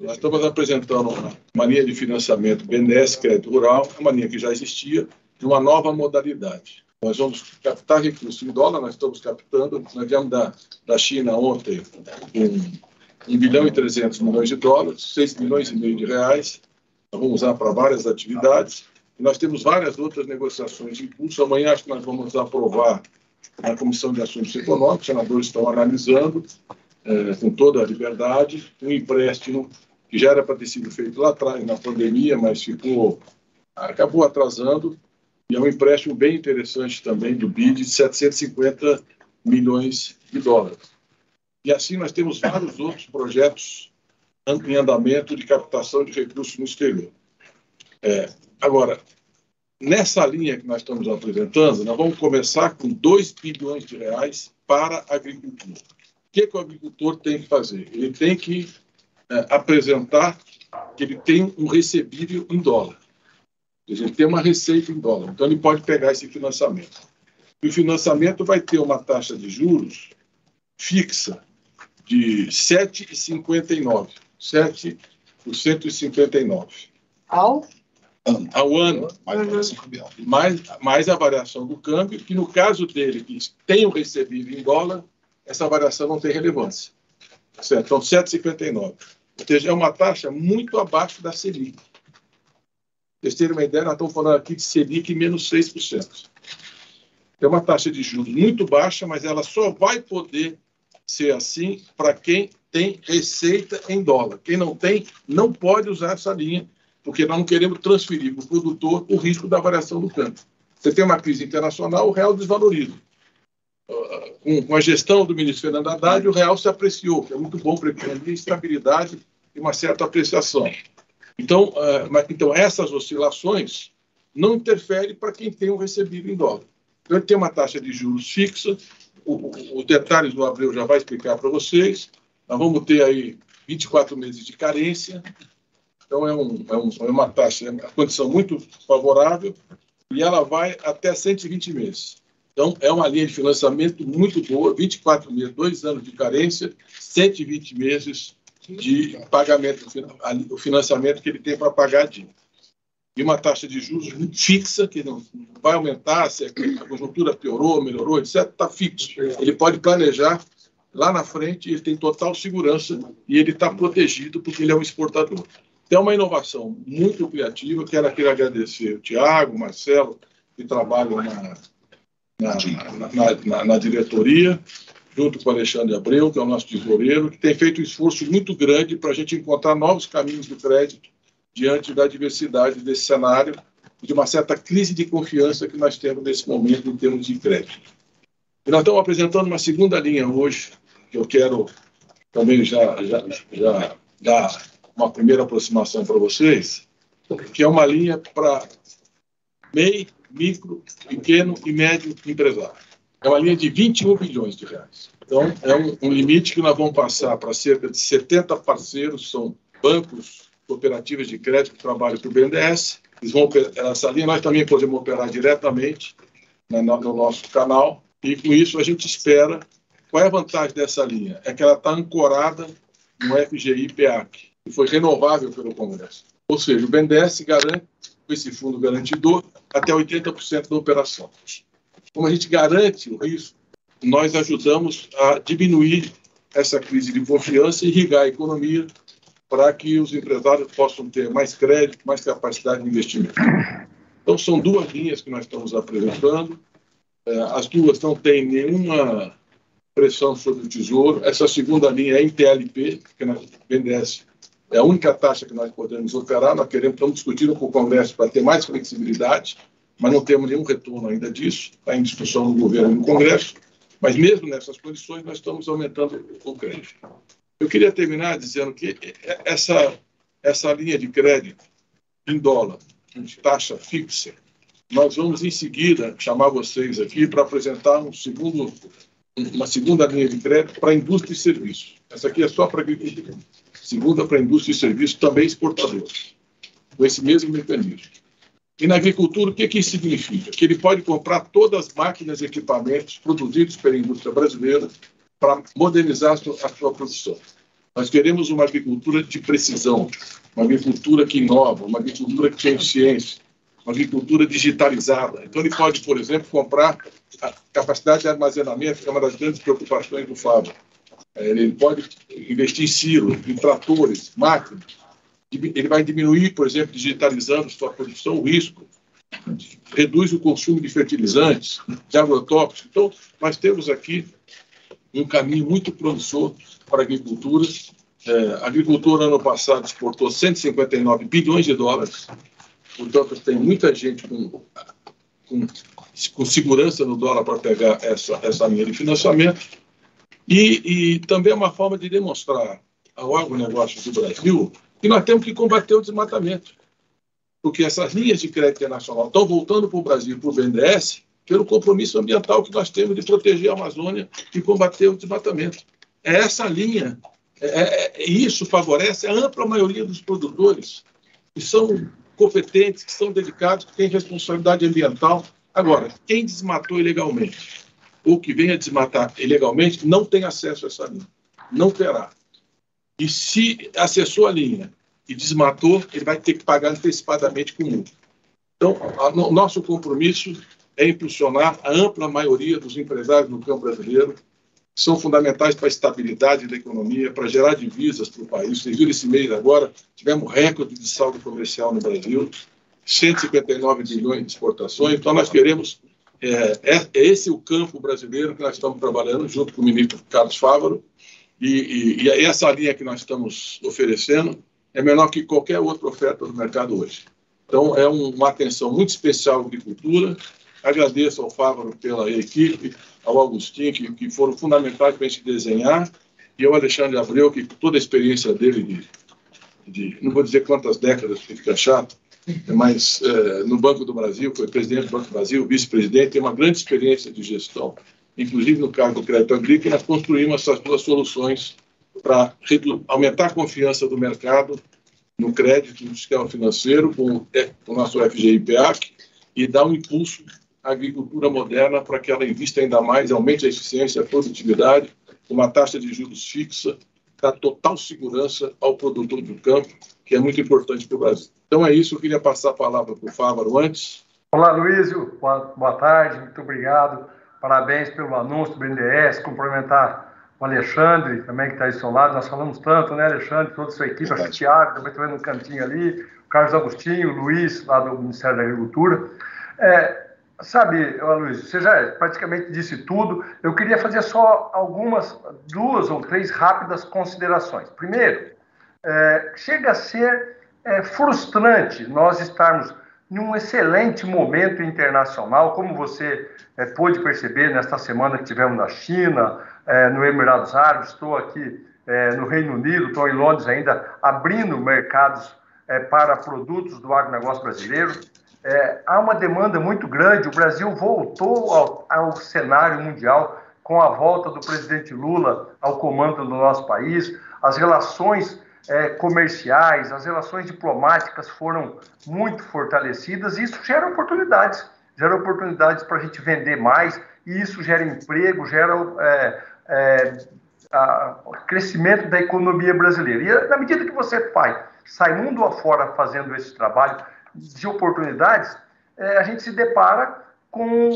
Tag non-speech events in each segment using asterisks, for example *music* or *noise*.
Nós estamos apresentando uma, linha de financiamento BNDES Crédito Rural, uma linha que já existia, de uma nova modalidade. Nós vamos captar recursos em dólar, nós estamos captando, nós viemos da, da China ontem com 1 bilhão e 300 milhões de dólares, 6 milhões e meio de reais, nós vamos usar para várias atividades, e nós temos várias outras negociações em curso. Amanhã acho que nós vamos aprovar na Comissão de Assuntos Econômicos, os senadores estão analisando é, com toda a liberdade um empréstimo que já era para ter sido feito lá atrás, na pandemia, mas ficou, acabou atrasando, e é um empréstimo bem interessante também do BID de 750 milhões de dólares. E assim nós temos vários outros projetos em andamento de captação de recursos no exterior. É, agora, nessa linha que nós estamos apresentando, nós vamos começar com 2 bilhões de reais para a agricultura. O que, que o agricultor tem que fazer? Ele tem que apresentar que ele tem um recebível em dólar. Ele tem uma receita em dólar. Então, ele pode pegar esse financiamento. E o financiamento vai ter uma taxa de juros fixa de 7,59. 7,59. Ao? Ao ano. Mais, mais a variação do câmbio, que no caso dele, que tem o recebível em dólar, essa variação não tem relevância. Certo? Então, 7,59. Ou seja, é uma taxa muito abaixo da Selic. Vocês terem uma ideia, nós estamos falando aqui de Selic menos 6%. É uma taxa de juros muito baixa, mas ela só vai poder ser assim para quem tem receita em dólar. Quem não tem, não pode usar essa linha, porque nós não queremos transferir para o produtor o risco da variação do câmbio. Você tem uma crise internacional, o real desvaloriza com, a gestão do ministro Fernando Haddad, o real se apreciou, que é muito bom para a economia, estabilidade e uma certa apreciação. Então, uh, então essas oscilações não interferem para quem tem um recebido em dólar. Então, ele tem uma taxa de juros fixa, os detalhes do Abreu já vai explicar para vocês. Nós vamos ter aí 24 meses de carência, então é, um, é, um, é uma taxa, é uma condição muito favorável, e ela vai até 120 meses. Então, é uma linha de financiamento muito boa, 24 meses, dois anos de carência, 120 meses de pagamento, o financiamento que ele tem para pagar a dívida. E uma taxa de juros fixa, que não vai aumentar, se a conjuntura piorou, melhorou, etc., está fixo. Ele pode planejar lá na frente, ele tem total segurança e ele está protegido porque ele é um exportador. Então, é uma inovação muito criativa. Quero aqui agradecer o Tiago, o Marcelo, que trabalham na, na, na, na, diretoria, junto com o Alexandre Abreu, que é o nosso tesoureiro, que tem feito um esforço muito grande para a gente encontrar novos caminhos do crédito diante da diversidade desse cenário e de uma certa crise de confiança que nós temos nesse momento em termos de crédito. E nós estamos apresentando uma segunda linha hoje, que eu quero também já, já, já dar uma primeira aproximação para vocês, que é uma linha para MEI micro, pequeno e médio empresário. É uma linha de 21 bilhões de reais. Então, é um, um limite que nós vamos passar para cerca de 70 parceiros, são bancos, cooperativas de crédito que trabalham para o BNDES. Eles vão essa linha nós também podemos operar diretamente né, no, no nosso canal e com isso a gente espera. Qual é a vantagem dessa linha? É que ela está ancorada no FGI PEAC, que foi renovável pelo Congresso. Ou seja, o BNDES garante, esse fundo garantidor, até 80% da operação. Como a gente garante o risco, nós ajudamos a diminuir essa crise de confiança e irrigar a economia para que os empresários possam ter mais crédito, mais capacidade de investimento. Então, são duas linhas que nós estamos apresentando. É, as duas não têm nenhuma pressão sobre o Tesouro. Essa segunda linha é em TLP, que na BNDES é a única taxa que nós podemos operar. Nós queremos, estamos discutindo com o Congresso para ter mais flexibilidade, mas não temos nenhum retorno ainda disso. Está em discussão no governo e no Congresso. Mas mesmo nessas condições, nós estamos aumentando o crédito. Eu queria terminar dizendo que essa, essa linha de crédito em dólar, de taxa fixa, nós vamos em seguida chamar vocês aqui para apresentar um segundo, uma segunda linha de crédito para indústria e serviços. Essa aqui é só para agricultura segunda para a indústria e serviços, também exportadores, com esse mesmo mecanismo. E na agricultura, o que, que isso significa? Que ele pode comprar todas as máquinas e equipamentos produzidos pela indústria brasileira para modernizar a sua, a sua produção. Nós queremos uma agricultura de precisão, uma agricultura que inova, uma agricultura que tem eficiência, uma agricultura digitalizada. Então, ele pode, por exemplo, comprar a capacidade de armazenamento, que é uma das grandes preocupações do Fábio. Ele pode investir em silo, em tratores, máquinas. Ele vai diminuir, por exemplo, digitalizando sua produção, o risco. Reduz o consumo de fertilizantes, de agrotóxicos. Então, nós temos aqui um caminho muito promissor para a agricultura. É, a agricultura, ano passado, exportou 159 bilhões de dólares. Portanto, tem muita gente com, com, com segurança no dólar para pegar essa, essa linha de financiamento. E, e também é uma forma de demonstrar ao agronegócio do Brasil que nós temos que combater o desmatamento. Porque essas linhas de crédito internacional estão voltando para o Brasil, para o BNDES, pelo compromisso ambiental que nós temos de proteger a Amazônia e combater o desmatamento. É essa linha, é, é, é, isso favorece a ampla maioria dos produtores, que são competentes, que são dedicados, que têm responsabilidade ambiental. Agora, quem desmatou ilegalmente ou que venha desmatar ilegalmente não tem acesso a essa linha. Não terá. E se acessou a linha e desmatou, ele vai ter que pagar antecipadamente com multa. Então, o nosso compromisso é impulsionar a ampla maioria dos empresários no campo brasileiro, que são fundamentais para a estabilidade da economia, para gerar divisas para o país. Vocês viram esse mês agora, tivemos recorde de saldo comercial no Brasil, 159 bilhões de exportações. Então, nós queremos. É, é, é esse o campo brasileiro que nós estamos trabalhando junto com o ministro Carlos Fávaro. E, e, e essa linha que nós estamos oferecendo é menor que qualquer outra oferta do mercado hoje. Então, é um, uma atenção muito especial à agricultura, Agradeço ao Fábio pela equipe, ao Agostinho, que, que foram fundamentais para a gente desenhar, e ao Alexandre Abreu, que toda a experiência dele de, de não vou dizer quantas décadas, porque fica chato, mas é, no Banco do Brasil, foi presidente do Banco do Brasil, vice-presidente, tem uma grande experiência de gestão. Inclusive no cargo do crédito agrícola, nós construímos essas duas soluções para aumentar a confiança do mercado no crédito no sistema financeiro com, é, com o nosso FGI-PEAC e dar um impulso a agricultura moderna para que ela invista ainda mais, aumente a eficiência, a produtividade, uma taxa de juros fixa, dá total segurança ao produtor do campo, que é muito importante para o Brasil. Então é isso, eu queria passar a palavra para o Fávaro antes. Olá, Luísio, boa, boa tarde, muito obrigado. Parabéns pelo anúncio do BNDES, cumprimentar o Alexandre, também que está aí do seu lado. Nós falamos tanto, né, Alexandre, toda a sua equipe, acho que o Thiago também está vendo no cantinho ali, o Carlos Agostinho, o Luiz, lá do Ministério da Agricultura. É, Sabe, Luiz, você já praticamente disse tudo. Eu queria fazer só algumas, duas ou três rápidas considerações. Primeiro, é, chega a ser é, frustrante nós estarmos num excelente momento internacional, como você é, pôde perceber nesta semana que tivemos na China, é, no Emirados Árabes, estou aqui é, no Reino Unido, estou em Londres ainda, abrindo mercados é, para produtos do agronegócio brasileiro há uma demanda muito grande. O Brasil voltou ao, ao, cenário mundial com a volta do presidente Lula ao comando do nosso país. As relações é, comerciais, as relações diplomáticas foram muito fortalecidas e isso gera oportunidades. Gera oportunidades para a gente vender mais e isso gera emprego, gera é, é, a, crescimento da economia brasileira. E na medida que você faz, sai mundo afora fazendo esse trabalho, de oportunidades, é, a gente se depara com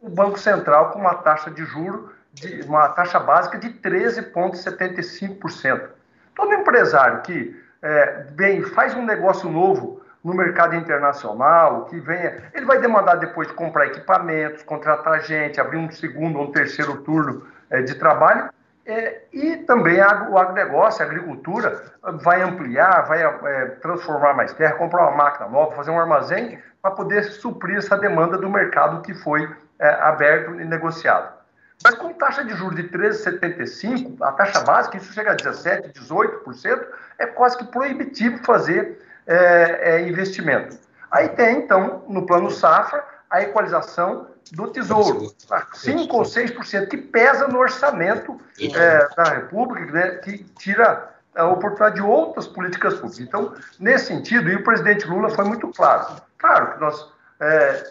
o Banco Central com uma taxa de juro, de, uma taxa básica de 13,75%. Todo empresário que é, vem, faz um negócio novo no mercado internacional, que venha, ele vai demandar depois de comprar equipamentos, contratar gente, abrir um segundo ou um terceiro turno é, de trabalho, é, e também a, o agronegócio, a agricultura, vai ampliar, vai é, transformar mais terra, comprar uma máquina nova, fazer um armazém para poder suprir essa demanda do mercado que foi é, aberto e negociado. Mas com taxa de juros de 13,75, a taxa básica, isso chega a 17%, 18%, é quase que proibitivo fazer é, é, investimento. Aí tem, então, no plano safra, a equalização do Tesouro, 5 ou 6%, que pesa no orçamento é, da República, né, que tira a oportunidade de outras políticas públicas. Então, nesse sentido, e o presidente Lula foi muito claro. Claro que nós é,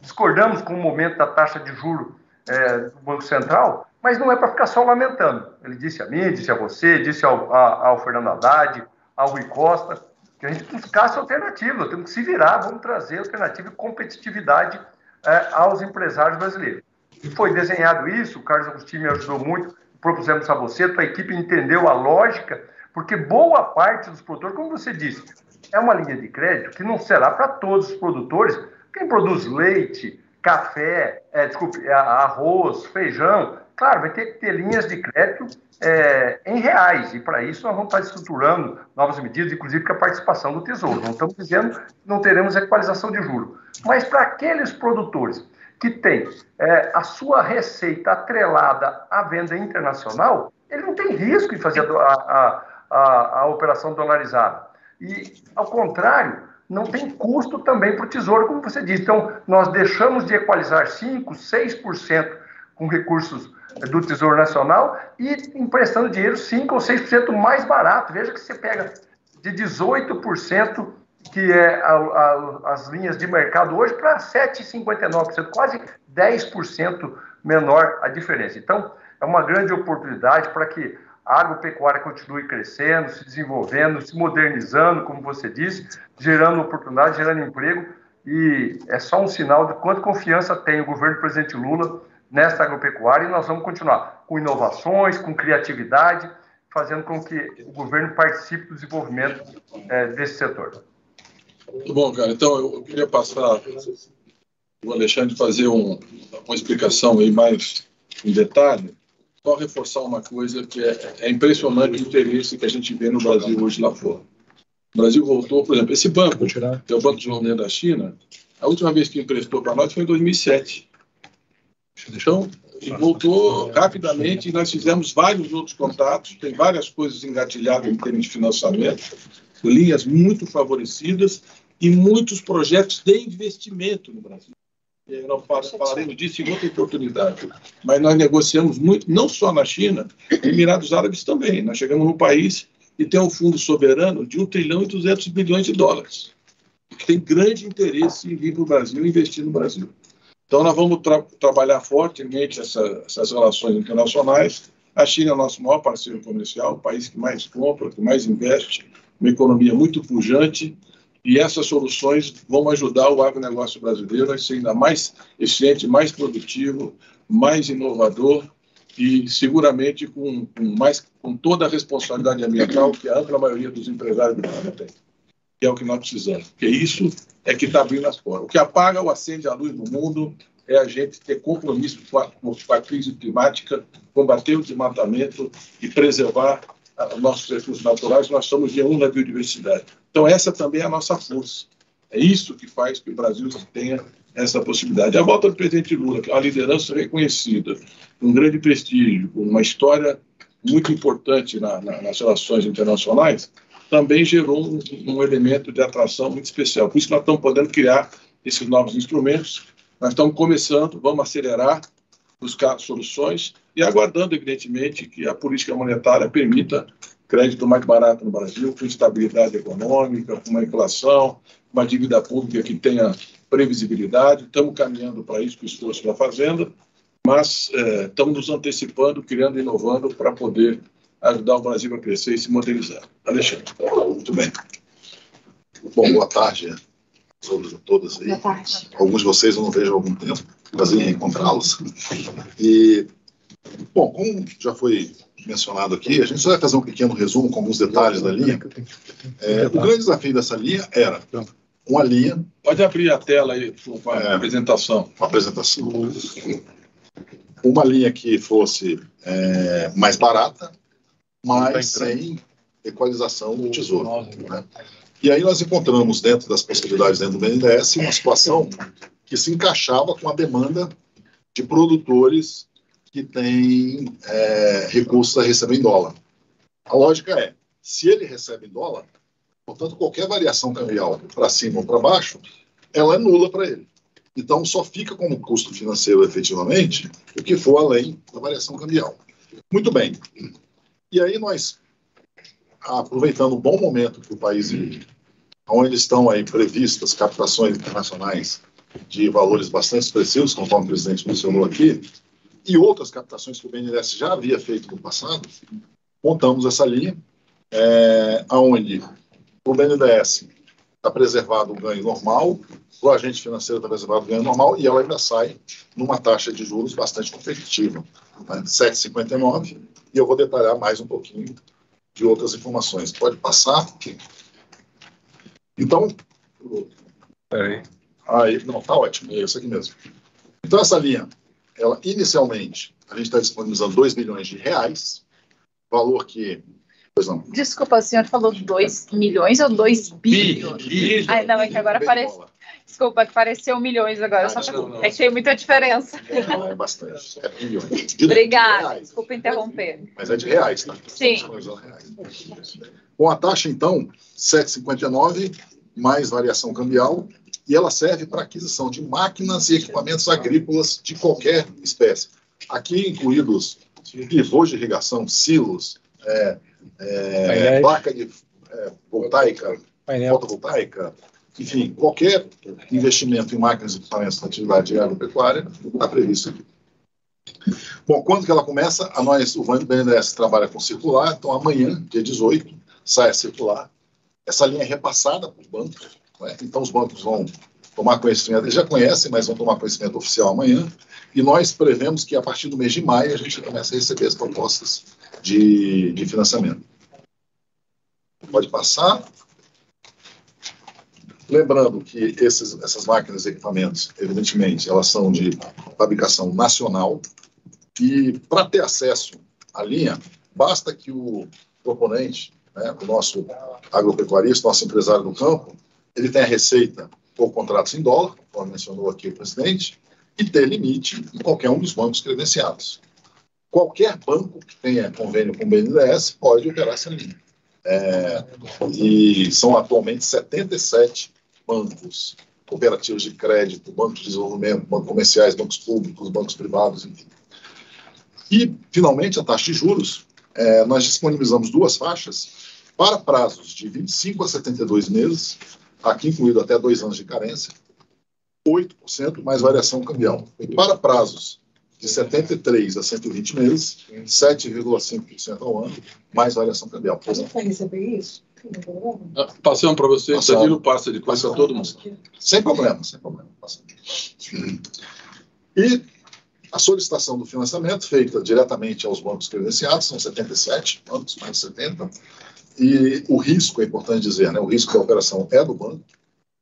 discordamos com o momento da taxa de juro é, do Banco Central, Mas não é para ficar só lamentando. Ele disse a mim, disse a você, disse ao, a, ao Fernando Haddad, ao Rui Costa, que a gente buscasse alternativa, temos que se virar, vamos trazer alternativa e competitividade é, aos empresários brasileiros. E foi desenhado isso, o Carlos Agostinho me ajudou muito, propusemos a você, a equipe entendeu a lógica, porque boa parte dos produtores, como você disse, é uma linha de crédito que não será para todos os produtores. Quem produz leite, café, é, desculpe, arroz, feijão, claro, vai ter que ter linhas de crédito é, em reais, e para isso nós vamos estar estruturando novas medidas, inclusive com a participação do Tesouro. Não estamos dizendo que não teremos equalização de juros, mas para aqueles produtores que têm é, a sua receita atrelada à venda internacional, ele não tem risco em fazer a, a, a, a operação dolarizada. E, ao contrário, não tem custo também para o Tesouro, como você disse. Então, nós deixamos de equalizar 5%, 6% com recursos do Tesouro Nacional e emprestando dinheiro 5 ou 6% mais barato. Veja que você pega de 18%, que é a, a, as linhas de mercado hoje, para 7,59%, quase 10% menor a diferença. Então, é uma grande oportunidade para que a agropecuária continue crescendo, se desenvolvendo, se modernizando, como você disse, gerando oportunidade, gerando emprego. E é só um sinal de quanta confiança tem o governo do presidente Lula nesta agropecuária e nós vamos continuar com inovações, com criatividade, fazendo com que o governo participe do desenvolvimento é, desse setor. Muito bom, cara. Então, eu queria passar o Alexandre fazer um, uma explicação aí mais em detalhe. Só reforçar uma coisa que é, é impressionante o interesse que a gente vê no Brasil hoje lá fora. O Brasil voltou, por exemplo, esse banco, que é o Banco de Desenvolvimento da China, a última vez que emprestou para nós foi em 2007. Então, voltou rapidamente e nós fizemos vários outros contatos, tem várias coisas engatilhadas em termos de financiamento, linhas muito favorecidas e muitos projetos de investimento no Brasil. Nós falaremos disso em outra oportunidade. Mas nós negociamos muito, não só na China, Emirados Árabes também. Nós chegamos num país que tem um fundo soberano de 1 trilhão e 200 bilhões de dólares, que tem grande interesse em vir para o Brasil e investir no Brasil. Então, nós vamos tra trabalhar fortemente essa, essas relações internacionais. A China é o nosso maior parceiro comercial, o país que mais compra, que mais investe, uma economia muito pujante, e essas soluções vão ajudar o agronegócio brasileiro a ser ainda mais eficiente, mais produtivo, mais inovador e seguramente com, com, mais, com toda a responsabilidade ambiental que a ampla maioria dos empresários do Brasil tem. Que é o que nós precisamos. Porque isso é que está abrindo as portas. O que apaga ou acende a luz no mundo é a gente ter compromisso com a, com a crise climática, combater o desmatamento e preservar ah, os nossos recursos naturais. Nós somos de um na biodiversidade. Então, essa também é a nossa força. É isso que faz que o Brasil tenha essa possibilidade. A volta do presidente Lula, que é uma liderança reconhecida, um grande prestígio, uma história muito importante na, na, nas relações internacionais, também gerou um, um, elemento de atração muito especial. Por isso nós estamos podendo criar esses novos instrumentos. Nós estamos começando, vamos acelerar, buscar soluções e aguardando, evidentemente, que a política monetária permita crédito mais barato no Brasil, com estabilidade econômica, com uma inflação, uma dívida pública que tenha previsibilidade. Estamos caminhando para isso, com o esforço da Fazenda, mas é, estamos nos antecipando, criando e inovando para poder ajudar o Brasil a crescer e se modernizar. Alexandre. Muito bem. Bom, boa tarde a todos e todas aí. Boa tarde. Alguns de vocês eu não vejo há algum tempo. Prazer em encontrá-los. E, bom, como já foi mencionado aqui, a gente só vai fazer um pequeno resumo com alguns detalhes da linha. É, o grande desafio dessa linha era uma linha. Pode abrir a tela aí com a é, apresentação. Uma apresentação. Uma linha que fosse é, mais barata, mas sem equalização do tesouro. Né? E aí nós encontramos dentro das possibilidades dentro do BNDES uma situação que se encaixava com a demanda de produtores que têm é, recursos a receber em dólar. A lógica é, se ele recebe em dólar, portanto, qualquer variação cambial para cima ou para baixo, ela é nula para ele. Então, só fica como custo financeiro, efetivamente, o que for além da variação cambial. Muito bem. E aí nós, aproveitando o bom momento que o país vive, onde estão aí previstas captações internacionais de valores bastante expressivos, conforme o presidente mencionou aqui, e outras captações que o BNDES já havia feito no passado, montamos essa linha, é, onde o BNDES está preservado o ganho normal, o agente financeiro está preservado o ganho normal, e ela ainda sai numa taxa de juros bastante competitiva, né? 7,59, e eu vou detalhar mais um pouquinho de outras informações. Pode passar. Então. Peraí. Aí, não, tá ótimo, é isso aqui mesmo. Então, essa linha, ela inicialmente, a gente está disponibilizando 2 bilhões de reais, valor que. Pois não. Desculpa, o senhor falou 2 milhões ou 2 bilhões? Bi, ah, não, é que agora apareceu. Desculpa, que pareceu milhões agora. Ah, só não, não, é que tem muita diferença. É, é bastante. É milhões. Obrigada. Reais. Desculpa interromper. Mas é de reais, tá? Sim. Com a taxa, então, 7,59 mais variação cambial, e ela serve para aquisição de máquinas e equipamentos agrícolas de qualquer espécie. Aqui incluídos pivôs de irrigação, silos, é, é, placa de é, voltaica, fotovoltaica, enfim, qualquer investimento em máquinas e equipamentos na atividade agropecuária está previsto aqui. Bom, quando que ela começa? A nós, o BNDES trabalha com circular, então amanhã, dia 18, sai a circular. Essa linha é repassada para os bancos, né? então os bancos vão tomar conhecimento, eles já conhecem, mas vão tomar conhecimento oficial amanhã, e nós prevemos que a partir do mês de maio a gente comece a receber as propostas de, de financiamento. Pode passar. Lembrando que esses, essas máquinas e equipamentos, evidentemente, elas são de fabricação nacional e para ter acesso à linha, basta que o proponente, né, o nosso agropecuarista, nosso empresário do campo, ele tenha receita por contratos em dólar, como mencionou aqui o presidente, e ter limite em qualquer um dos bancos credenciados. Qualquer banco que tenha convênio com o BNDES pode operar essa linha. É, e são atualmente 77 bancos, cooperativos de crédito, bancos de desenvolvimento, bancos comerciais, bancos públicos, bancos privados, enfim. E, finalmente, a taxa de juros, é, nós disponibilizamos duas faixas para prazos de 25 a 72 meses, aqui incluído até dois anos de carência, 8% mais variação cambial. E para prazos de 73 a 120 meses, 7,5% ao ano, mais variação cambial. A gente vai receber isso? Ah, passando para você, o Danilo passa depois para todo mundo. Sem problema, sem problema. E a solicitação do financiamento, feita diretamente aos bancos credenciados, são 77 bancos, mais de 70, e o risco, é importante dizer, né, o risco da operação é do banco,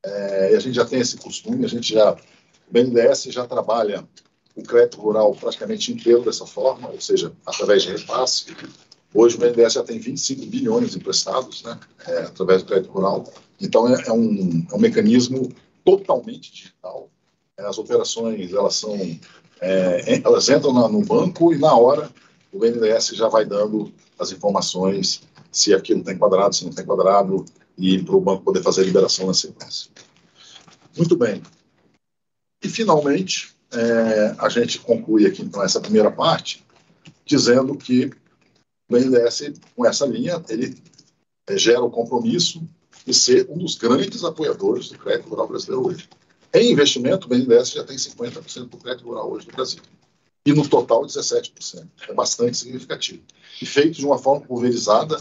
é, e a gente já tem esse costume, a gente já, o BNDES já trabalha o crédito rural praticamente inteiro dessa forma, ou seja, através de repasse, Hoje o BNDES já tem 25 bilhões emprestados, né, é, através do crédito rural. Então é, é, um, é um mecanismo totalmente digital. É, as operações elas são, é, elas entram no banco e na hora o BNDES já vai dando as informações se aquilo está enquadrado, se não está enquadrado e para o banco poder fazer a liberação na sequência. Muito bem. E finalmente é, a gente conclui aqui então essa primeira parte dizendo que o BNDES, com essa linha, ele é, gera o compromisso de ser um dos grandes apoiadores do crédito rural brasileiro hoje. Em investimento, o BNDES já tem 50% do crédito rural hoje no Brasil. E no total, 17%. É bastante significativo. E feito de uma forma pulverizada,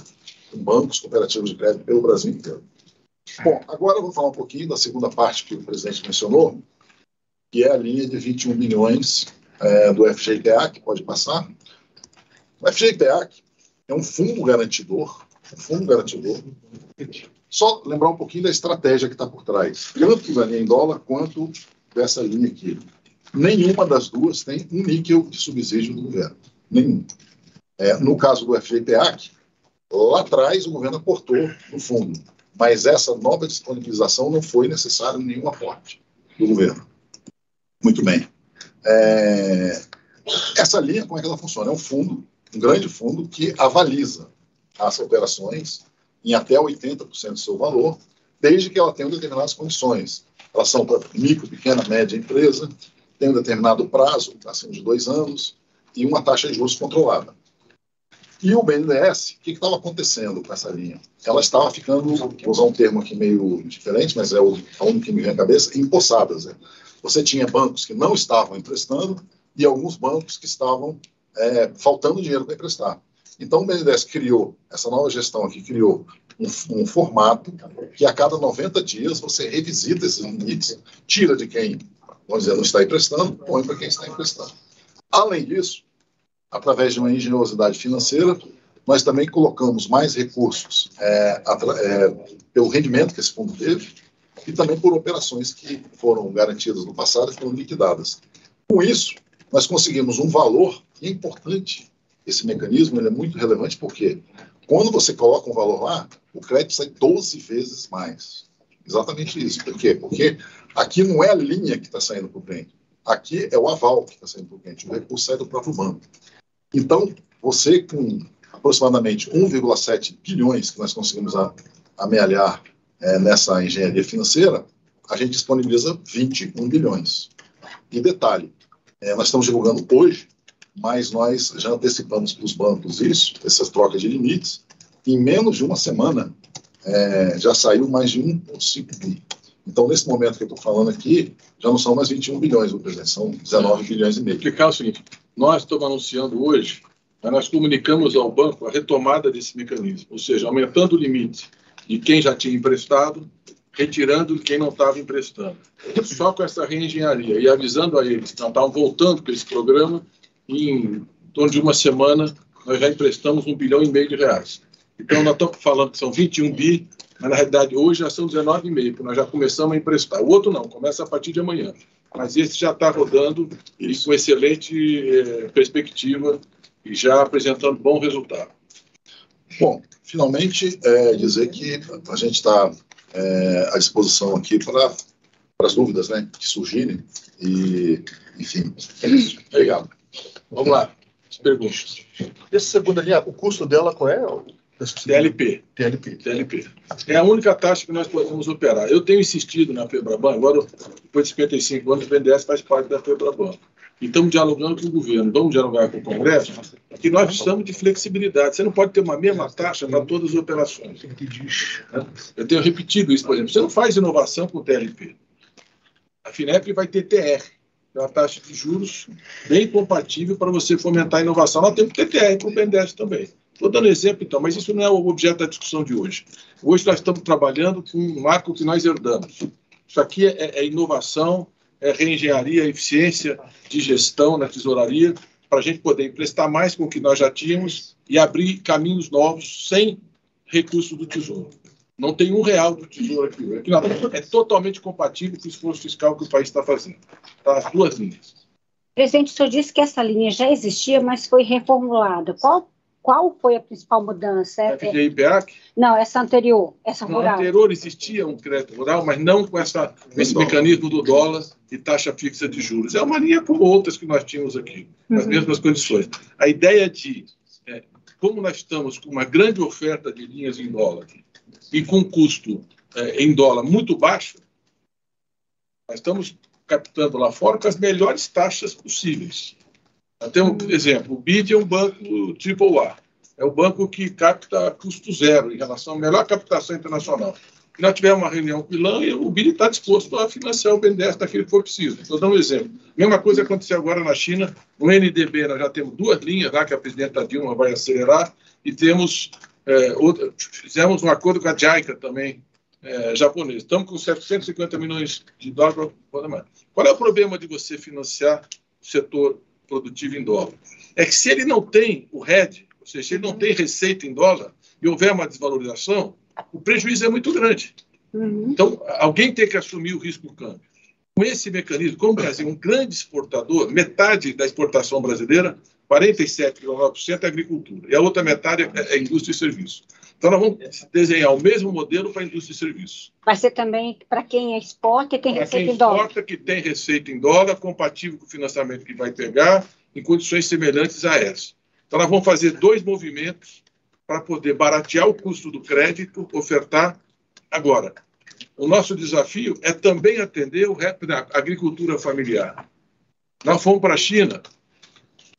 com bancos cooperativos de crédito pelo Brasil inteiro. Bom, agora eu vou falar um pouquinho da segunda parte que o presidente mencionou, que é a linha de 21 bilhões é, do FGPA, que pode passar. O FGPA é um fundo garantidor, um fundo garantidor. Só lembrar um pouquinho da estratégia que está por trás, tanto da linha em dólar quanto dessa linha aqui. Nenhuma das duas tem um níquel de subsídio do governo. Nenhum. É, no caso do FGPAC, lá atrás o governo aportou no fundo, mas essa nova disponibilização não foi necessário nenhum aporte do governo. Muito bem. É, essa linha, como é que ela funciona? É um fundo um grande fundo que avaliza as operações em até 80% do seu valor, desde que ela tenha determinadas condições. Elas são para micro, pequena, média empresa, tem um determinado prazo, acima de dois anos, e uma taxa de juros controlada. E o BNDES, o que estava acontecendo com essa linha? Ela estava ficando, vou usar um termo aqui meio diferente, mas é o, único que me vem à cabeça, empossadas. Né? Você tinha bancos que não estavam emprestando, e alguns bancos que estavam é, faltando dinheiro para emprestar. Então, o BNDES criou, essa nova gestão aqui criou um, um, formato que a cada 90 dias você revisita esses limites, tira de quem, vamos dizer, não está emprestando, põe para quem está emprestando. Além disso, através de uma engenhosidade financeira, nós também colocamos mais recursos é, é, pelo rendimento que esse fundo teve e também por operações que foram garantidas no passado e foram liquidadas. Com isso, nós conseguimos um valor importante. Esse mecanismo é muito relevante porque quando você coloca um valor lá, o crédito sai 12 vezes mais. Exatamente isso. Por quê? Porque aqui não é a linha que está saindo para o cliente. Aqui é o aval que está saindo para o cliente. O recurso sai do próprio banco. Então, você com aproximadamente 1,7 bilhões que nós conseguimos amealhar é, nessa engenharia financeira, a gente disponibiliza 21 bilhões. E detalhe, é, nós estamos divulgando hoje, mas nós já antecipamos para os bancos isso, essas trocas de limites. Em menos de uma semana, é, já saiu mais de 1,5 bi. Então, nesse momento que eu estou falando aqui, já não são mais 21 bilhões, presidente, são 19 bilhões e meio. Explicar o seguinte: nós estamos anunciando hoje, nós comunicamos ao banco a retomada desse mecanismo, ou seja, aumentando o limite de quem já tinha emprestado, retirando quem não estava emprestando. Só com essa reengenharia e avisando a eles que não estavam voltando para esse programa, em torno de uma semana, nós já emprestamos um bilhão e meio de reais. Então, nós estamos falando que são 21 bi, mas na realidade hoje já são 19,5, porque nós já começamos a emprestar. O outro não, começa a partir de amanhã. Mas esse já está rodando e com excelente eh, perspectiva e já apresentando bom resultado. Bom, finalmente, é, dizer que a gente está é, à disposição aqui para as dúvidas né, que surgirem. E, enfim, é isso. Obrigado. Vamos lá, as perguntas. Essa segunda linha, o custo dela qual é? TLP. TLP. TLP. É a única taxa que nós podemos operar. Eu tenho insistido na Febraban, agora, depois de 55 anos, o BNDES faz parte da Febraban. E estamos dialogando com o governo, vamos dialogar com o Congresso, que nós precisamos de flexibilidade. Você não pode ter uma mesma taxa para todas as operações. Eu tenho repetido isso, por exemplo. Você não faz inovação com o TLP. A FINEP vai ter TR, é uma taxa de juros bem compatível para você fomentar a inovação. Nós temos que ter TR para o BNDES também. Estou dando exemplo, então, mas isso não é o objeto da discussão de hoje. Hoje nós estamos trabalhando com um marco que nós herdamos. Isso aqui é, é inovação, é reengenharia, eficiência de gestão na tesouraria, para a gente poder emprestar mais com o que nós já tínhamos e abrir caminhos novos sem recurso do Tesouro. Não tem um real do Tesouro aqui. aqui é totalmente compatível com o esforço fiscal que o país está fazendo. Tá, as duas linhas. Presidente, o senhor disse que essa linha já existia, mas foi reformulada. Qual qual foi a principal mudança? É, FGI PEAC? Não, essa anterior, essa rural. Na anterior existia um crédito rural, mas não com essa, esse mecanismo do dólar e taxa fixa de juros. É uma linha como outras que nós tínhamos aqui, nas uhum. mesmas condições. A ideia de, é, como nós estamos com uma grande oferta de linhas em dólar e com custo é, em dólar muito baixo, nós estamos captando lá fora com as melhores taxas possíveis. Até um exemplo, o BID é um banco AAA. É o banco que capta custo zero em relação à melhor captação internacional. Nós tivemos uma reunião com o e o BID está disposto a financiar o BNDES daquilo que for preciso. Estou dando um exemplo. Mesma coisa aconteceu agora na China. No NDB nós já temos duas linhas lá que a presidenta Dilma vai acelerar e temos é, outra, fizemos um acordo com a JICA também, é, japonês. Estamos com 750 milhões de dólares. Qual é o problema de você financiar o setor produtivo em dólar. É que se ele não tem o RED, ou seja, se ele não tem receita em dólar e houver uma desvalorização, o prejuízo é muito grande. Uhum. Então, alguém tem que assumir o risco do câmbio. Com esse mecanismo, como o Brasil é um grande exportador, metade da exportação brasileira, 47,9% é agricultura, e a outra metade é, é indústria e serviço. Então, nós vamos desenhar o mesmo modelo para a indústria e serviços. Vai ser também para quem exporta e tem receita quem em dólar. exporta, que tem receita em dólar, compatível com o financiamento que vai pegar, em condições semelhantes a essa. Então, nós vamos fazer dois movimentos para poder baratear o custo do crédito, ofertar. Agora, o nosso desafio é também atender o, a agricultura familiar. Nós fomos para a China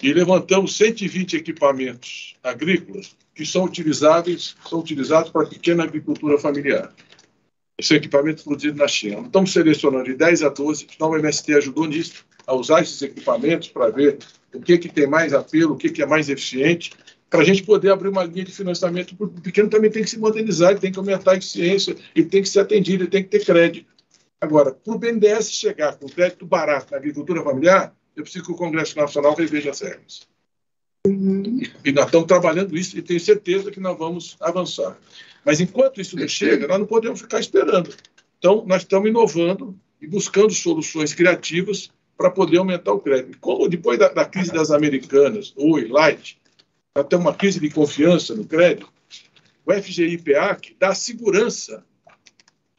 e levantamos 120 equipamentos agrícolas que são utilizáveis, são utilizados para pequena agricultura familiar. Esse é equipamento produzido na China. Estamos selecionando de 10 a 12, então o MST ajudou nisso, a usar esses equipamentos para ver o que, que tem mais apelo, o que, que é mais eficiente, para a gente poder abrir uma linha de financiamento, o pequeno também tem que se modernizar, ele tem que aumentar a eficiência, ele tem que ser atendido, ele tem que ter crédito. Agora, para o BNDES chegar com crédito barato na agricultura familiar, eu preciso que o Congresso Nacional reveja as regras. Uhum. E, nós estamos trabalhando isso e tenho certeza que nós vamos avançar. Mas enquanto isso não chega, nós não podemos ficar esperando. Então, nós estamos inovando e buscando soluções criativas para poder aumentar o crédito. Como depois da, da crise das americanas, Oi, Light, até uma crise de confiança no crédito, o FGI-PEAC dá segurança,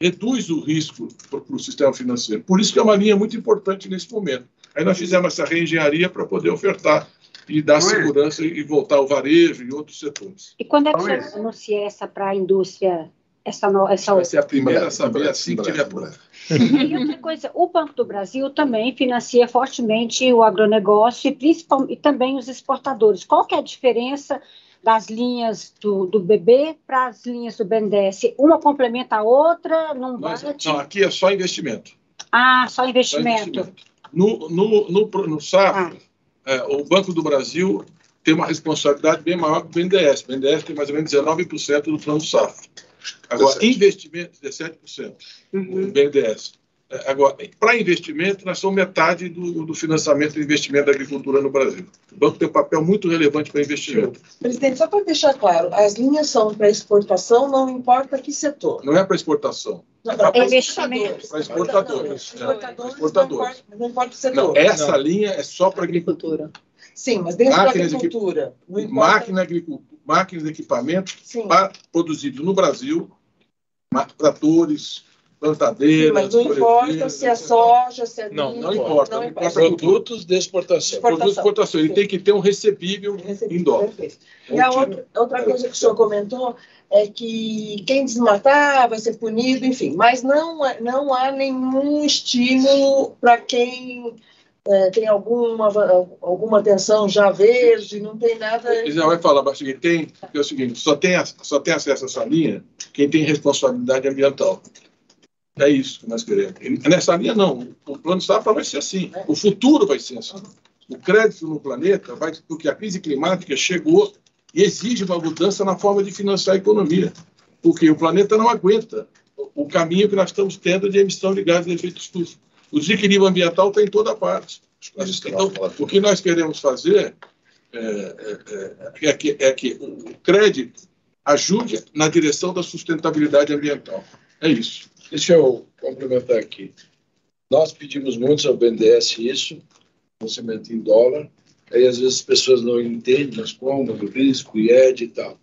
reduz o risco para o sistema financeiro. Por isso que é uma linha muito importante nesse momento. Aí nós fizemos essa reengenharia para poder ofertar e dar Luiz. segurança e voltar ao varejo e outros setores. E quando é que Luiz. você anuncia essa para a indústria? Essa, no, essa Vai ser a primeira a saber assim que tiver pronto. E outra coisa, o Banco do Brasil também financia fortemente o agronegócio e, principalmente, e também os exportadores. Qual que é a diferença das linhas do, do BB para as linhas do BNDES? Uma complementa a outra? Não, Mas, não, aqui é só investimento. Ah, só investimento. Só investimento. No, no, no, no SAF, ah. É, o Banco do Brasil tem uma responsabilidade bem maior que o BNDES. O BNDES tem mais ou menos 19% do plano SAF. Agora, 17. investimento, 17%, uhum. o BNDES. É, agora, para investimento, nós somos metade do, do financiamento do investimento da agricultura no Brasil. O banco tem um papel muito relevante para investimento. Presidente, só para deixar claro, as linhas são para exportação, não importa que setor. Não é para exportação. Não, é para investimento. Para exportadores. Não, exportadores, exportadores. Não, importa, não importa o setor. Não, essa não. linha é só para agricultura. Sim, mas dentro máquinas da agricultura. Equip... Máquina, agricultura máquinas e equipamentos produzidos no Brasil, tratores, plantadeiras. Mas não importa se é soja, se é Não, não importa. Não importa. Produtos de exportação. Produtos de exportação. Ele tem que ter um recebível, recebível em dólar. E a outra, outra coisa que o senhor comentou é que quem desmatar vai ser punido, enfim. Mas não, não há nenhum estímulo para quem é, tem alguma, alguma tensão já verde, não tem nada. Ele já vai falar, mas tem, é o seguinte: só tem, só tem acesso a essa linha quem tem responsabilidade ambiental. É isso que nós queremos. Nessa linha, não. O plano Safra vai ser assim. O futuro vai ser assim. O crédito no planeta vai, porque a crise climática chegou e exige uma mudança na forma de financiar a economia. Porque o planeta não aguenta o caminho que nós estamos tendo de emissão de gases de efeito estufa. O desequilíbrio ambiental está em toda parte. Então, o que nós queremos fazer é, é, é, é, que, é que o crédito ajude na direção da sustentabilidade ambiental. É isso. Deixa eu complementar aqui. Nós pedimos muito ao BNDES isso, financiamento em dólar, aí às vezes as pessoas não entendem, mas como, o risco, IED e tal.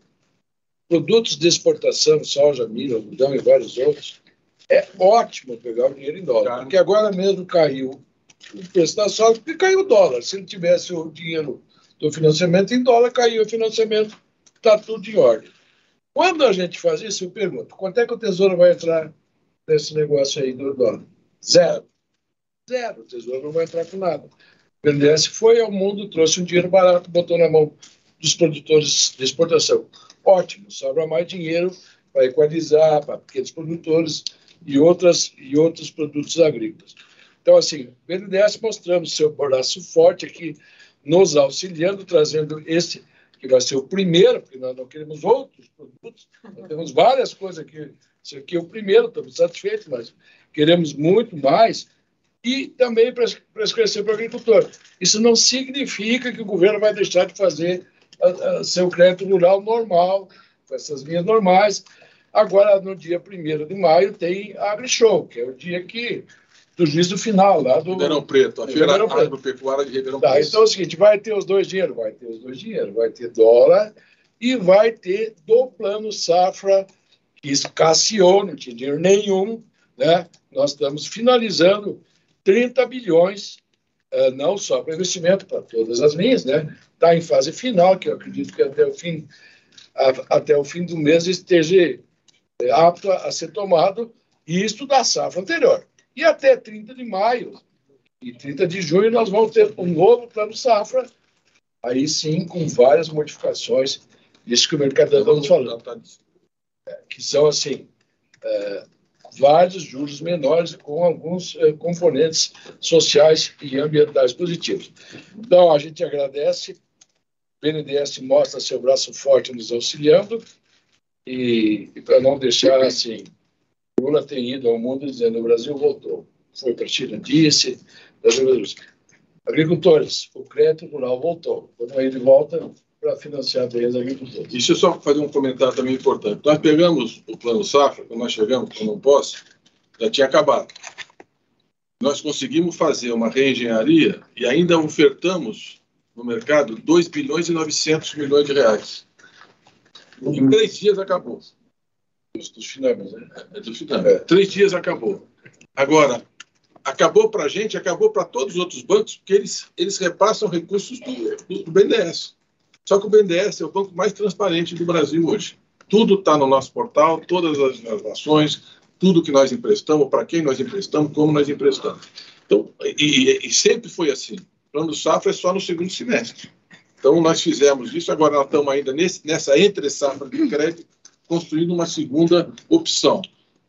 Produtos de exportação, soja, milho, algodão e vários outros, é ótimo pegar o dinheiro em dólar, porque agora mesmo caiu o preço da soja, porque caiu o dólar. Se ele tivesse o dinheiro do financiamento em dólar, caiu o financiamento, está tudo em ordem. Quando a gente faz isso, eu pergunto, quanto é que o Tesouro vai entrar nesse negócio aí do dólar? Zero. Zero. O Tesouro não vai entrar com nada. O BNDES foi ao mundo, trouxe um dinheiro barato, botou na mão dos produtores de exportação. Ótimo, sobra mais dinheiro para equalizar, para pequenos produtores, e, outras, e outros produtos agrícolas. Então, assim, o BNDES mostrando seu braço forte aqui, nos auxiliando, trazendo esse, que vai ser o primeiro, porque nós não queremos outros produtos, nós temos várias coisas aqui. Esse aqui é o primeiro, estamos satisfeitos, mas queremos muito mais. E também para esclarecer para o agricultor. Isso não significa que o governo vai deixar de fazer a, a, seu crédito rural normal, com essas linhas normais. Agora, no dia 1 de maio, tem a AgriShow, que é o dia que do juízo final lá do Ribeirão Preto, a feira agropecuária de Ribeirão tá, Preto. Então é o seguinte, vai ter os dois dinheiros, vai ter os dois dinheiros, vai ter dólar e vai ter do plano safra que escasseou, não tinha dinheiro nenhum, né? Nós estamos finalizando 30 bilhões, uh, não só para investimento, para todas as linhas, né? Está em fase final, que eu acredito que até o fim, até o fim do mês esteja é apto a, ser tomado, isto da safra anterior. E até 30 de maio e 30 de junho nós vamos ter um novo plano safra, aí sim com várias modificações, isso que o mercado estamos falando, é, que são assim, é, vários juros menores com alguns eh, componentes sociais e ambientais positivos. Então, a gente agradece. O BNDES mostra seu braço forte nos auxiliando e, e para não deixar assim, Lula tem ido ao mundo dizendo o Brasil voltou. Foi para China, disse, agricultores, o crédito rural voltou. Quando ele volta, para financiar bem as agricultores. Deixa eu só fazer um comentário também importante. Nós pegamos o plano safra, quando nós chegamos, quando não posso, já tinha acabado. Nós conseguimos fazer uma reengenharia e ainda ofertamos no mercado 2 bilhões e 900 milhões de reais. Em três dias acabou. Dos, dos finames, né? É, do finame. É. Três dias acabou. Agora, acabou para a gente, acabou para todos os outros bancos, porque eles, eles repassam recursos do, do, BNDES. Só que o BNDES é o banco mais transparente do Brasil hoje. Tudo está no nosso portal, todas as, as ações, tudo que nós emprestamos, para quem nós emprestamos, como nós emprestamos. Então, e, e, sempre foi assim. O plano safra é só no segundo semestre. Então, nós fizemos isso, agora nós estamos ainda nesse, nessa entre-safra de crédito, construindo uma segunda opção.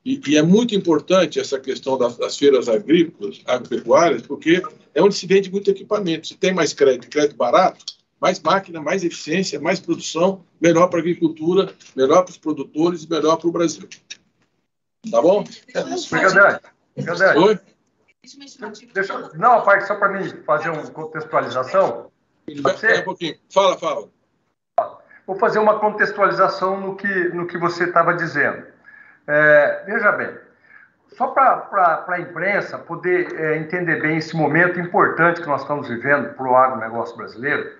E, e, é muito importante essa questão das, das, feiras agrícolas, agropecuárias, porque é onde se vende muito equipamento. Se tem mais crédito, crédito barato, mais máquina, mais eficiência, mais produção, melhor para a agricultura, melhor para os produtores e melhor para o Brasil. Tá bom? Obrigado. Obrigado. Oi? Deixa, não, parte só para mim fazer uma contextualização. Pode um pouquinho. Fala, fala. Vou fazer uma contextualização no que, no que você estava dizendo. É, veja bem, só para a imprensa poder é, entender bem esse momento importante que nós estamos vivendo para o agronegócio brasileiro,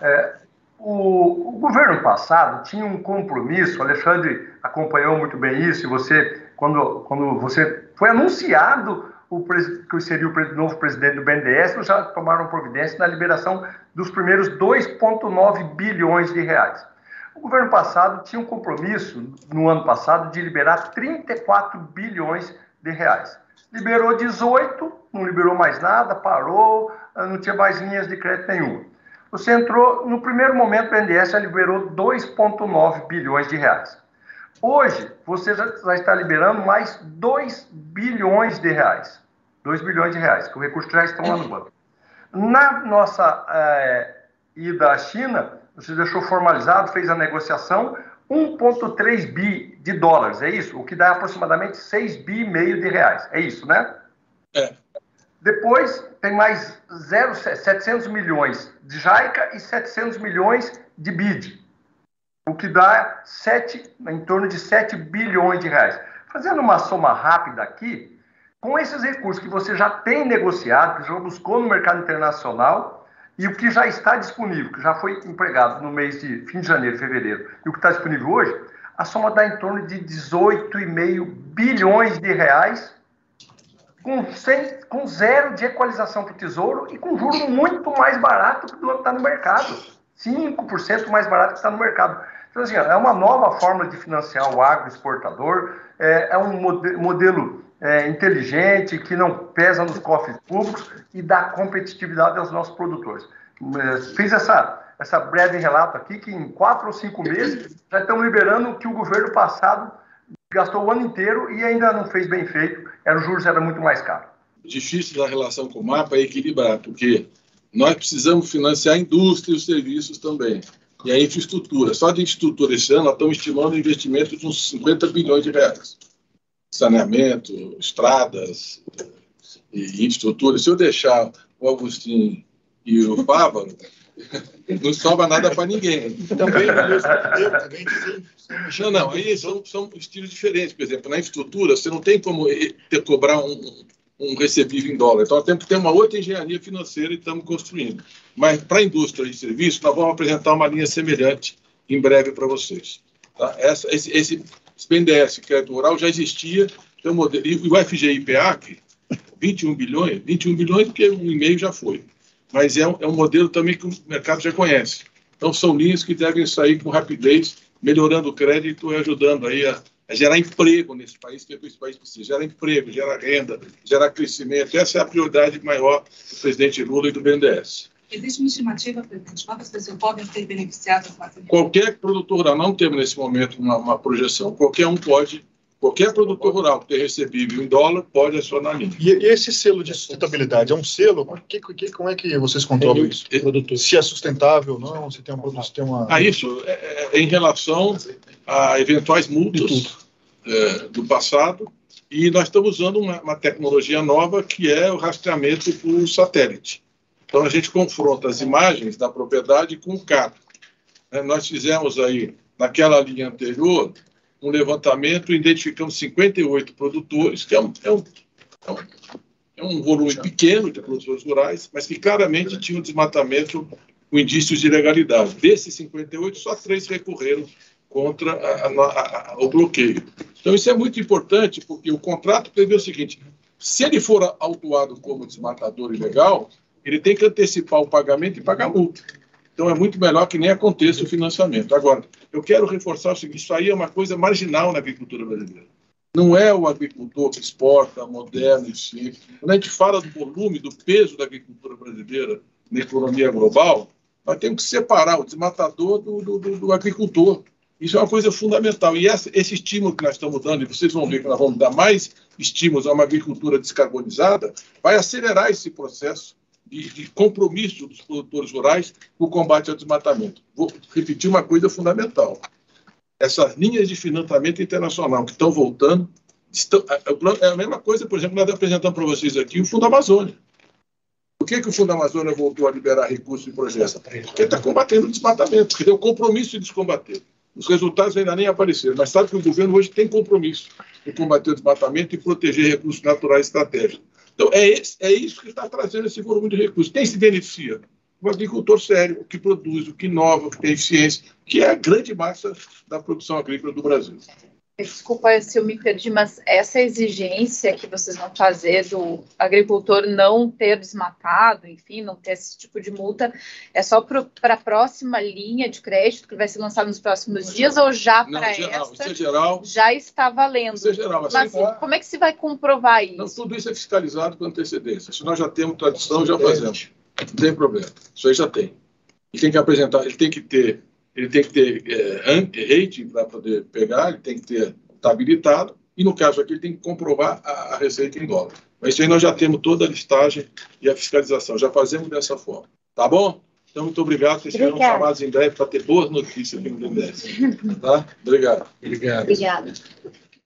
é, o, o, governo passado tinha um compromisso, o Alexandre acompanhou muito bem isso, e você, quando, quando você foi anunciado o, que seria o novo presidente do BNDES, já tomaram providência na liberação dos primeiros 2,9 bilhões de reais. O governo passado tinha um compromisso, no ano passado, de liberar 34 bilhões de reais. Liberou 18, não liberou mais nada, parou, não tinha mais linhas de crédito nenhuma. Você entrou, no primeiro momento, o BNDES já liberou 2,9 bilhões de reais. Hoje, você já, já, está liberando mais 2 bilhões de reais. 2 bilhões de reais, que o recurso já estão lá no banco. Na nossa é, ida à China, você deixou formalizado, fez a negociação, 1,3 bi de dólares, é isso? O que dá aproximadamente 6 bi e meio de reais. É isso, né? É. Depois tem mais 0, 700 milhões de JAICA e 700 milhões de BID, o que dá 7, em torno de 7 bilhões de reais. Fazendo uma soma rápida aqui, com esses recursos que você já tem negociado, que já buscou no mercado internacional, e o que já está disponível, que já foi empregado no mês de fim de janeiro, fevereiro, e o que está disponível hoje, a soma dá em torno de 18,5 bilhões de reais com, com zero de equalização para o Tesouro e com juro muito mais barato do que está no mercado. 5% mais barato que está no mercado. Então, assim, é uma nova forma de financiar o agroexportador, é, é um modelo é, inteligente, que não pesa nos cofres públicos e dá competitividade aos nossos produtores. É, fiz essa, essa breve relato aqui, que em quatro ou cinco meses já estão liberando o que o governo passado gastou o ano inteiro e ainda não fez bem feito, era, os juros era muito mais caro. Difícil da relação com o mapa é equilibrar, porque nós precisamos financiar a indústria e os serviços também. E a infraestrutura. Só de infraestrutura esse ano, nós estamos estimando um investimento de uns 50 bilhões de reais. Saneamento, estradas e infraestrutura. Se eu deixar o Agostinho e o Bárbaro, *laughs* não sobra nada para ninguém. Também, também não, não, aí são, são estilos diferentes. Por exemplo, na infraestrutura, você não tem como ter, cobrar um, um recebível em dólar. Então, temos que ter uma outra engenharia financeira e estamos construindo. Mas para a indústria e serviço, nós vamos apresentar uma linha semelhante em breve para vocês. Tá? Essa, esse, esse BNDES, crédito rural, já existia. Um modelo, e o FGI PEAC, 21 bilhões, 21 bilhões porque um e-mail já foi mas é um, é um modelo também que o mercado já conhece. Então, são linhas que devem sair com rapidez, melhorando o crédito e ajudando aí a, a gerar emprego nesse país, que é o que esse país precisa. Gerar emprego, gerar renda, gerar crescimento. Essa é a prioridade maior do presidente Lula e do BNDES. Existe uma estimativa, presidente, quantas pessoas podem ser beneficiadas com essa Qualquer produtor rural, não temos nesse momento uma, uma, projeção, qualquer um pode Qualquer produtor rural que tenha recebível em dólar pode acionar a linha. E, e esse selo de sustentabilidade é um selo? Que, que, como é que vocês controlam isso? Se é sustentável ou não? Se tem uma. Se tem uma... Ah, isso é, é em relação a eventuais multas é, do passado. E nós estamos usando uma, uma tecnologia nova que é o rastreamento por satélite. Então a gente confronta as imagens da propriedade com o CAP. É, nós fizemos aí, naquela linha anterior, um levantamento, identificamos 58 produtores, que é um, é um, é um, é um volume pequeno de produtores rurais, mas que claramente tinham desmatamento com indícios de ilegalidade. Desses 58, só três recorreram contra a, a, a, o bloqueio. Então, isso é muito importante, porque o contrato prevê o seguinte: se ele for autuado como desmatador ilegal, ele tem que antecipar o pagamento e pagar multa. Então, é muito melhor que nem aconteça o financiamento. Agora, eu quero reforçar o seguinte: isso aí é uma coisa marginal na agricultura brasileira. Não é o agricultor que exporta, moderno e simples. Quando a gente fala do volume, do peso da agricultura brasileira na economia global, nós temos que separar o desmatador do, do, do, do agricultor. Isso é uma coisa fundamental. E esse, esse, estímulo que nós estamos dando, e vocês vão ver que nós vamos dar mais estímulos a uma agricultura descarbonizada, vai acelerar esse processo de, de compromisso dos produtores rurais com o combate ao desmatamento. Vou repetir uma coisa fundamental. Essas linhas de financiamento internacional que estão voltando, estão, é, a mesma coisa, por exemplo, nós apresentamos para vocês aqui o Fundo Amazônia. Por que, que o Fundo Amazônia voltou a liberar recursos e projetos? Porque está combatendo o desmatamento, porque tem o compromisso de descombater. Os resultados ainda nem apareceram, mas sabe que o governo hoje tem compromisso em combater o desmatamento e proteger recursos naturais estratégicos. Então, é, esse, é isso que está trazendo esse volume de recursos. Quem se beneficia? O agricultor sério, o que produz, o que inova, o que tem eficiência, que é a grande massa da produção agrícola do Brasil. Desculpa se eu me perdi, mas essa exigência que vocês vão fazer do agricultor não ter desmatado, enfim, não ter esse tipo de multa, é só para a próxima linha de crédito que vai ser lançada nos próximos dias ou já para essa? é geral. Já está valendo. Isso é geral. Mas tá... como é que se vai comprovar isso? Não, tudo isso é fiscalizado com antecedência. Se nós já temos tradição, já fazemos. Não tem problema. Isso aí já tem. Ele tem que apresentar, ele tem que ter ele tem que ter é, rating para poder pegar, ele tem que ter tá habilitado, e no caso aqui ele tem que comprovar a, a, receita em dólar. Mas isso aí nós já temos toda a listagem e a fiscalização, já fazemos dessa forma. Tá bom? Então, muito obrigado. Vocês serão chamados em breve para ter boas notícias aqui no BNDES. Tá? Obrigado. Obrigado. Obrigada.